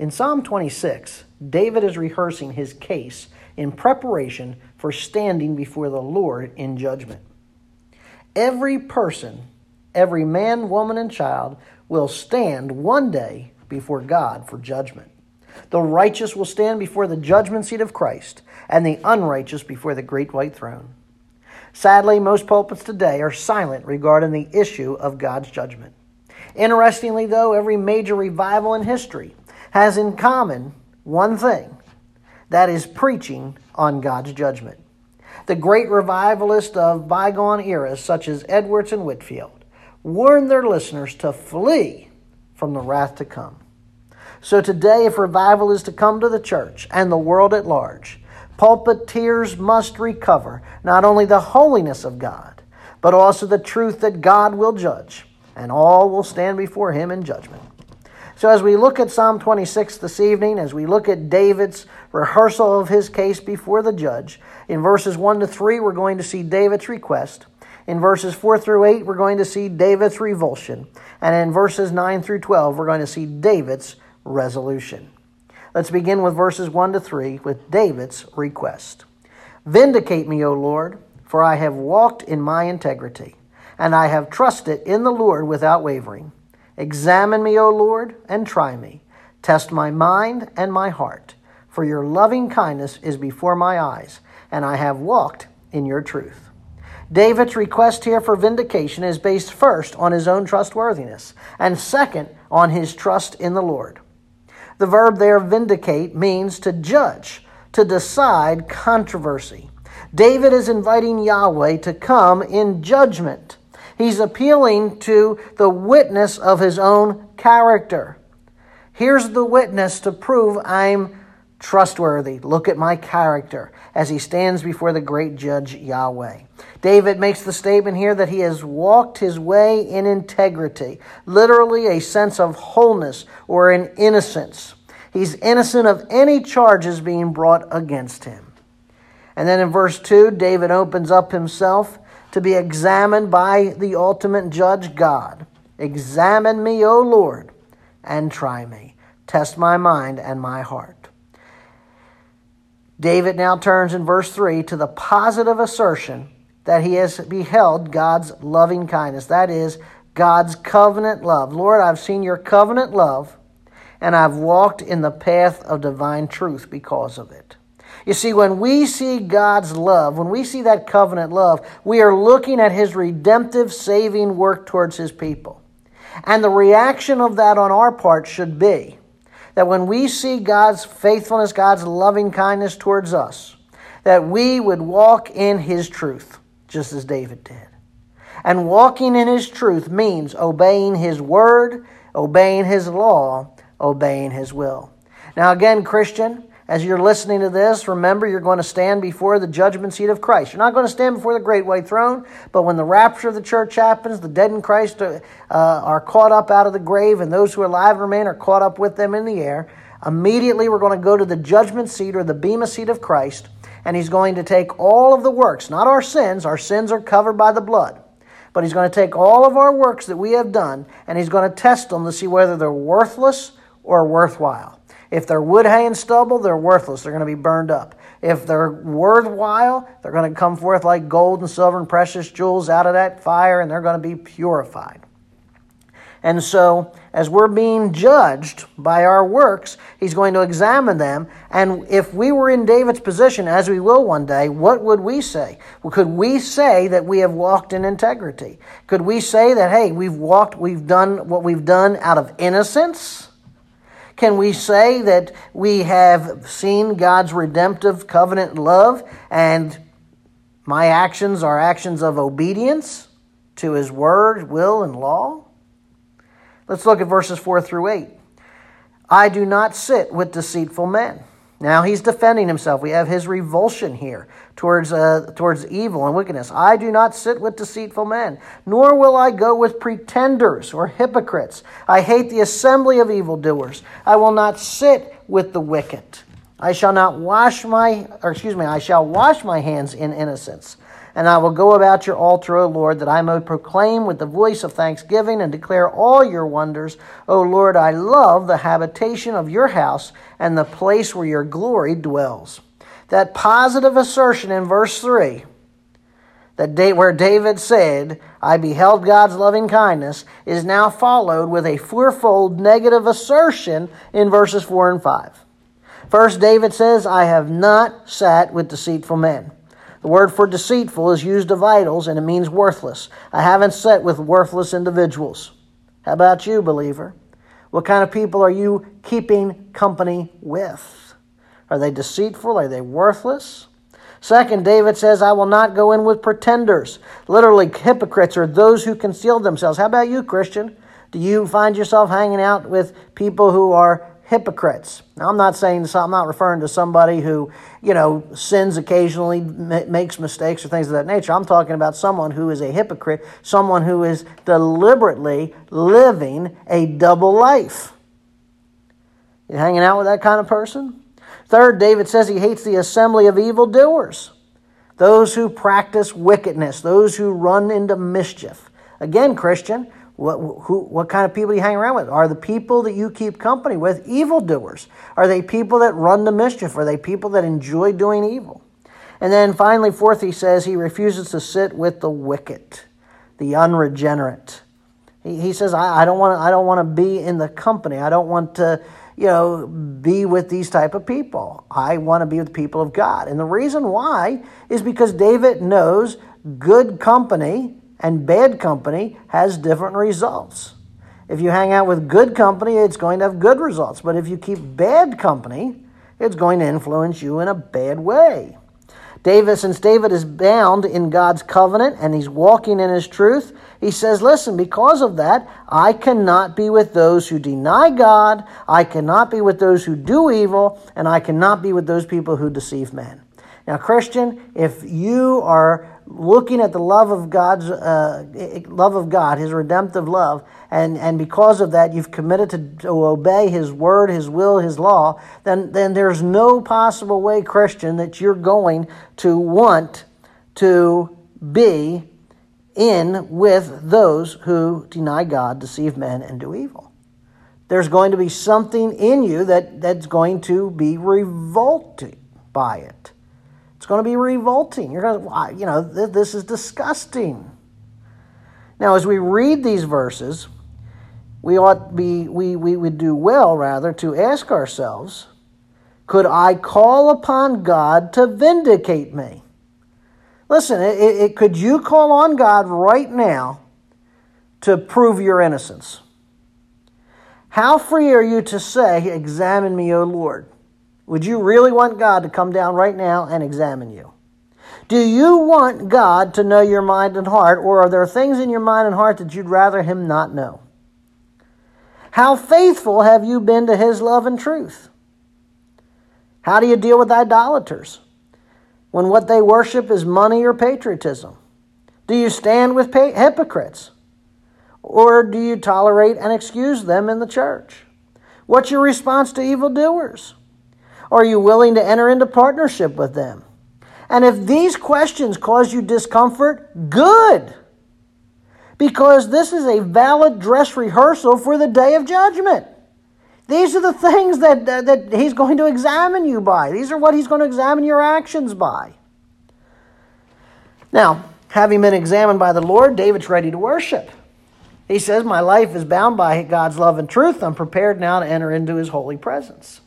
In Psalm 26, David is rehearsing his case in preparation for standing before the Lord in judgment. Every person, every man, woman, and child will stand one day before God for judgment. The righteous will stand before the judgment seat of Christ, and the unrighteous before the great white throne. Sadly, most pulpits today are silent regarding the issue of God's judgment. Interestingly, though, every major revival in history has in common one thing that is preaching on God's judgment. The great revivalists of bygone eras, such as Edwards and Whitefield, warned their listeners to flee from the wrath to come. So today, if revival is to come to the church and the world at large, pulpiteers must recover not only the holiness of God, but also the truth that God will judge, and all will stand before Him in judgment. So, as we look at Psalm 26 this evening, as we look at David's rehearsal of his case before the judge, in verses 1 to 3, we're going to see David's request. In verses 4 through 8, we're going to see David's revulsion. And in verses 9 through 12, we're going to see David's resolution. Let's begin with verses 1 to 3 with David's request Vindicate me, O Lord, for I have walked in my integrity, and I have trusted in the Lord without wavering. Examine me, O Lord, and try me. Test my mind and my heart, for your loving kindness is before my eyes, and I have walked in your truth. David's request here for vindication is based first on his own trustworthiness, and second on his trust in the Lord. The verb there, vindicate, means to judge, to decide controversy. David is inviting Yahweh to come in judgment. He's appealing to the witness of his own character. Here's the witness to prove I'm trustworthy. Look at my character as he stands before the great judge Yahweh. David makes the statement here that he has walked his way in integrity, literally a sense of wholeness or an innocence. He's innocent of any charges being brought against him. And then in verse 2, David opens up himself to be examined by the ultimate judge, God. Examine me, O Lord, and try me. Test my mind and my heart. David now turns in verse 3 to the positive assertion that he has beheld God's loving kindness. That is, God's covenant love. Lord, I've seen your covenant love, and I've walked in the path of divine truth because of it. You see, when we see God's love, when we see that covenant love, we are looking at His redemptive, saving work towards His people. And the reaction of that on our part should be that when we see God's faithfulness, God's loving kindness towards us, that we would walk in His truth, just as David did. And walking in His truth means obeying His word, obeying His law, obeying His will. Now, again, Christian, as you're listening to this, remember you're going to stand before the judgment seat of Christ. You're not going to stand before the great white throne, but when the rapture of the church happens, the dead in Christ uh, are caught up out of the grave, and those who are alive remain are caught up with them in the air. Immediately, we're going to go to the judgment seat or the bema seat of Christ, and He's going to take all of the works, not our sins, our sins are covered by the blood. But he's going to take all of our works that we have done and he's going to test them to see whether they're worthless or worthwhile. If they're wood, hay, and stubble, they're worthless. They're going to be burned up. If they're worthwhile, they're going to come forth like gold and silver and precious jewels out of that fire, and they're going to be purified. And so, as we're being judged by our works, he's going to examine them. And if we were in David's position, as we will one day, what would we say? Could we say that we have walked in integrity? Could we say that, hey, we've walked, we've done what we've done out of innocence? Can we say that we have seen God's redemptive covenant love and my actions are actions of obedience to His word, will, and law? Let's look at verses 4 through 8. I do not sit with deceitful men now he's defending himself. We have his revulsion here towards, uh, towards evil and wickedness. I do not sit with deceitful men, nor will I go with pretenders or hypocrites. I hate the assembly of evildoers. I will not sit with the wicked. I shall not wash my, or excuse me, I shall wash my hands in innocence. And I will go about your altar, O Lord, that I may proclaim with the voice of thanksgiving and declare all your wonders. O Lord, I love the habitation of your house and the place where your glory dwells. That positive assertion in verse 3 that day, where David said, I beheld God's loving kindness, is now followed with a fourfold negative assertion in verses 4 and 5. First, David says, I have not sat with deceitful men. The word for deceitful is used of idols and it means worthless. I haven't sat with worthless individuals. How about you, believer? What kind of people are you keeping company with? Are they deceitful? Are they worthless? Second, David says, I will not go in with pretenders. Literally, hypocrites are those who conceal themselves. How about you, Christian? Do you find yourself hanging out with people who are hypocrites? Now, I'm not saying, I'm not referring to somebody who, you know, sins occasionally, makes mistakes or things of that nature. I'm talking about someone who is a hypocrite, someone who is deliberately living a double life. You hanging out with that kind of person? Third, David says he hates the assembly of evildoers, those who practice wickedness, those who run into mischief. Again, Christian, what, who, what kind of people do you hang around with? Are the people that you keep company with evildoers? Are they people that run the mischief? Are they people that enjoy doing evil? And then finally, fourth, he says he refuses to sit with the wicked, the unregenerate. He, he says, I, I don't want to. Be in the company. I don't want to you know, be with these type of people. I want to be with the people of God. And the reason why is because David knows good company and bad company has different results. If you hang out with good company, it's going to have good results. But if you keep bad company, it's going to influence you in a bad way. David, since David is bound in God's covenant and he's walking in his truth, he says, Listen, because of that, I cannot be with those who deny God, I cannot be with those who do evil, and I cannot be with those people who deceive men. Now, Christian, if you are looking at the love of God's uh, love of God, His redemptive love, and, and because of that you've committed to, to obey His word, His will, His law, then then there's no possible way, Christian, that you're going to want to be in with those who deny God, deceive men, and do evil. There's going to be something in you that, that's going to be revolted by it. Going to be revolting. You're going to, you know, this is disgusting. Now, as we read these verses, we ought be we, we would do well rather to ask ourselves, could I call upon God to vindicate me? Listen, it, it, could you call on God right now to prove your innocence? How free are you to say, Examine me, O Lord? Would you really want God to come down right now and examine you? Do you want God to know your mind and heart, or are there things in your mind and heart that you'd rather Him not know? How faithful have you been to His love and truth? How do you deal with idolaters when what they worship is money or patriotism? Do you stand with hypocrites? Or do you tolerate and excuse them in the church? What's your response to evildoers? Are you willing to enter into partnership with them? And if these questions cause you discomfort, good. Because this is a valid dress rehearsal for the day of judgment. These are the things that, uh, that he's going to examine you by. These are what he's going to examine your actions by. Now, having been examined by the Lord, David's ready to worship. He says, My life is bound by God's love and truth. I'm prepared now to enter into his holy presence.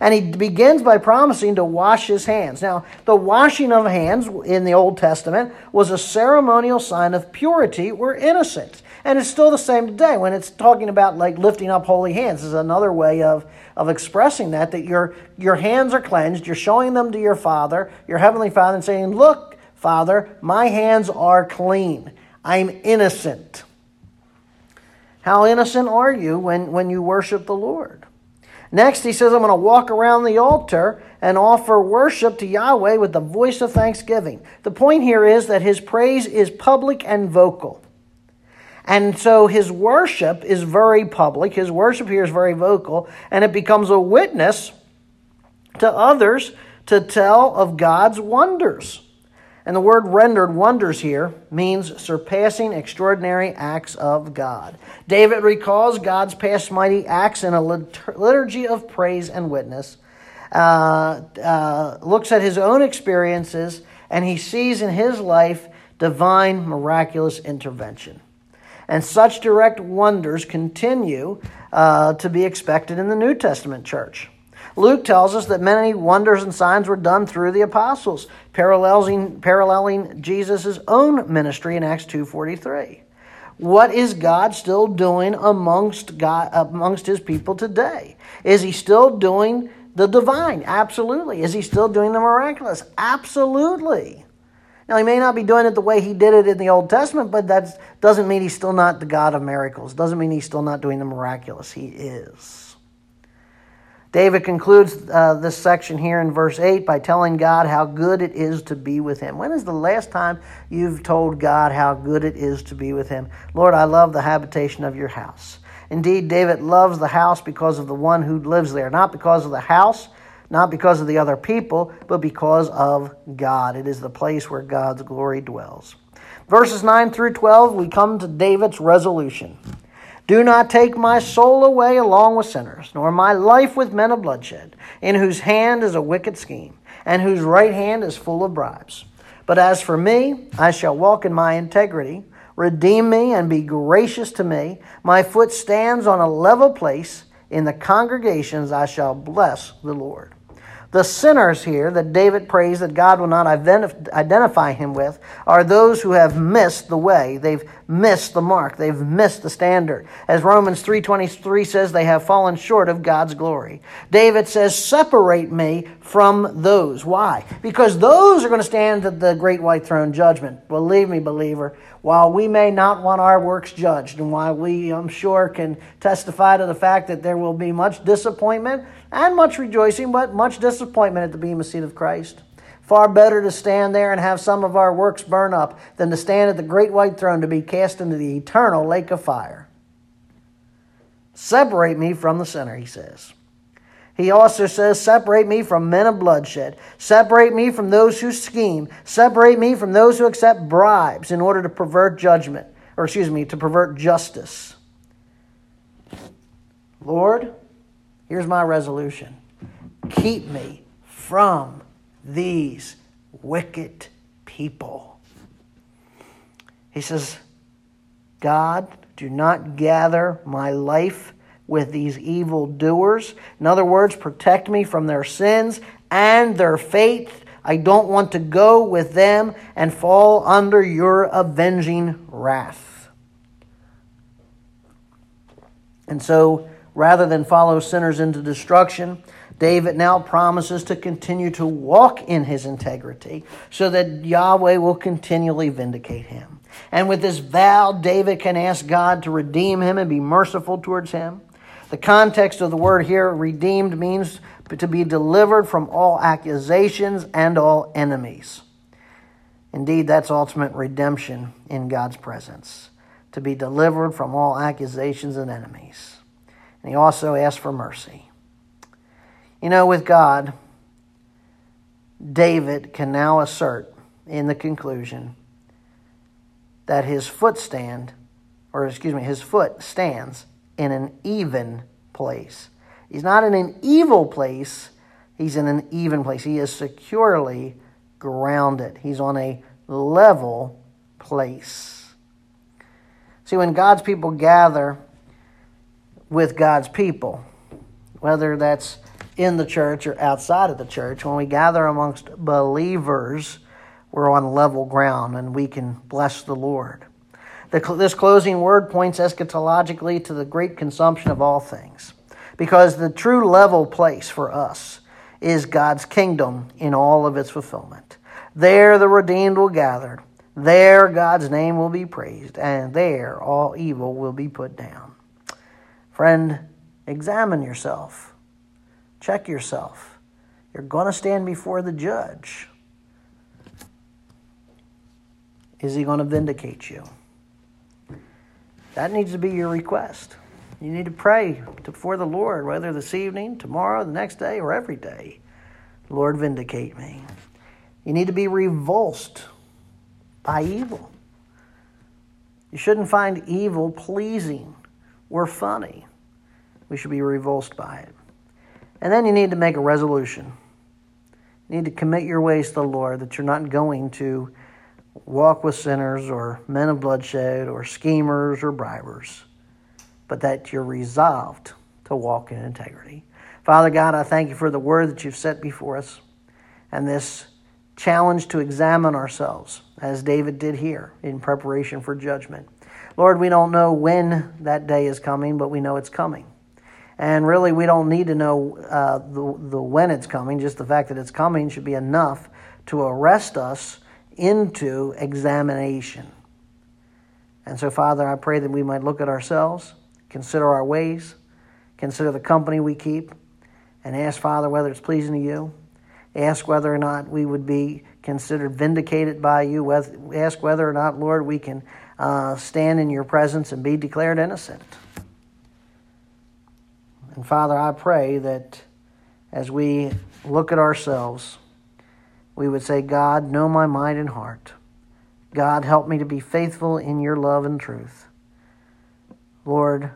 And he begins by promising to wash his hands. Now, the washing of hands in the Old Testament was a ceremonial sign of purity or innocence. And it's still the same today when it's talking about like lifting up holy hands is another way of, of expressing that, that your, your hands are cleansed, you're showing them to your Father, your Heavenly Father, and saying, Look, Father, my hands are clean. I'm innocent. How innocent are you when, when you worship the Lord? Next, he says, I'm going to walk around the altar and offer worship to Yahweh with the voice of thanksgiving. The point here is that his praise is public and vocal. And so his worship is very public. His worship here is very vocal, and it becomes a witness to others to tell of God's wonders. And the word rendered wonders here means surpassing extraordinary acts of God. David recalls God's past mighty acts in a liturgy of praise and witness, uh, uh, looks at his own experiences, and he sees in his life divine miraculous intervention. And such direct wonders continue uh, to be expected in the New Testament church. Luke tells us that many wonders and signs were done through the apostles, paralleling, paralleling Jesus' own ministry in Acts 2.43. What is God still doing amongst, God, amongst his people today? Is he still doing the divine? Absolutely. Is he still doing the miraculous? Absolutely. Now, he may not be doing it the way he did it in the Old Testament, but that doesn't mean he's still not the God of miracles. Doesn't mean he's still not doing the miraculous. He is. David concludes uh, this section here in verse 8 by telling God how good it is to be with Him. When is the last time you've told God how good it is to be with Him? Lord, I love the habitation of your house. Indeed, David loves the house because of the one who lives there, not because of the house, not because of the other people, but because of God. It is the place where God's glory dwells. Verses 9 through 12, we come to David's resolution. Do not take my soul away along with sinners, nor my life with men of bloodshed, in whose hand is a wicked scheme, and whose right hand is full of bribes. But as for me, I shall walk in my integrity. Redeem me and be gracious to me. My foot stands on a level place. In the congregations I shall bless the Lord. The sinners here that David prays that God will not identify him with are those who have missed the way. They've missed the mark. They've missed the standard. As Romans 3:23 says, they have fallen short of God's glory. David says, "Separate me from those." Why? Because those are going to stand at the great white throne judgment. Believe me, believer, while we may not want our works judged, and while we, I'm sure, can testify to the fact that there will be much disappointment and much rejoicing, but much disappointment at the Bema seat of Christ. Far better to stand there and have some of our works burn up than to stand at the great white throne to be cast into the eternal lake of fire. Separate me from the sinner, he says. He also says, Separate me from men of bloodshed. Separate me from those who scheme. Separate me from those who accept bribes in order to pervert judgment, or excuse me, to pervert justice. Lord, here's my resolution keep me from these wicked people. He says, God, do not gather my life with these evil doers. In other words, protect me from their sins and their faith. I don't want to go with them and fall under your avenging wrath. And so, rather than follow sinners into destruction, David now promises to continue to walk in his integrity so that Yahweh will continually vindicate him. And with this vow, David can ask God to redeem him and be merciful towards him. The context of the word here, redeemed, means to be delivered from all accusations and all enemies. Indeed, that's ultimate redemption in God's presence, to be delivered from all accusations and enemies. And he also asks for mercy. You know, with God, David can now assert in the conclusion that his foot stand, or excuse me, his foot stands in an even place. He's not in an evil place, he's in an even place. He is securely grounded, he's on a level place. See, when God's people gather with God's people, whether that's in the church or outside of the church, when we gather amongst believers, we're on level ground and we can bless the Lord. This closing word points eschatologically to the great consumption of all things, because the true level place for us is God's kingdom in all of its fulfillment. There the redeemed will gather, there God's name will be praised, and there all evil will be put down. Friend, examine yourself, check yourself. You're going to stand before the judge. Is he going to vindicate you? That needs to be your request. You need to pray before the Lord, whether this evening, tomorrow, the next day, or every day. Lord, vindicate me. You need to be revulsed by evil. You shouldn't find evil pleasing or funny. We should be revulsed by it. And then you need to make a resolution. You need to commit your ways to the Lord that you're not going to walk with sinners or men of bloodshed or schemers or bribers, but that you're resolved to walk in integrity. Father God, I thank you for the word that you've set before us and this challenge to examine ourselves, as David did here in preparation for judgment. Lord, we don't know when that day is coming, but we know it's coming. And really, we don't need to know uh, the, the when it's coming. Just the fact that it's coming should be enough to arrest us into examination. And so, Father, I pray that we might look at ourselves, consider our ways, consider the company we keep, and ask, Father, whether it's pleasing to you. Ask whether or not we would be considered vindicated by you. Ask whether or not, Lord, we can uh, stand in your presence and be declared innocent. And Father, I pray that as we look at ourselves, we would say, God, know my mind and heart. God, help me to be faithful in your love and truth. Lord,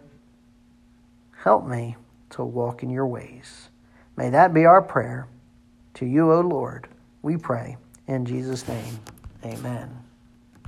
help me to walk in your ways. May that be our prayer. To you, O Lord, we pray. In Jesus' name, amen.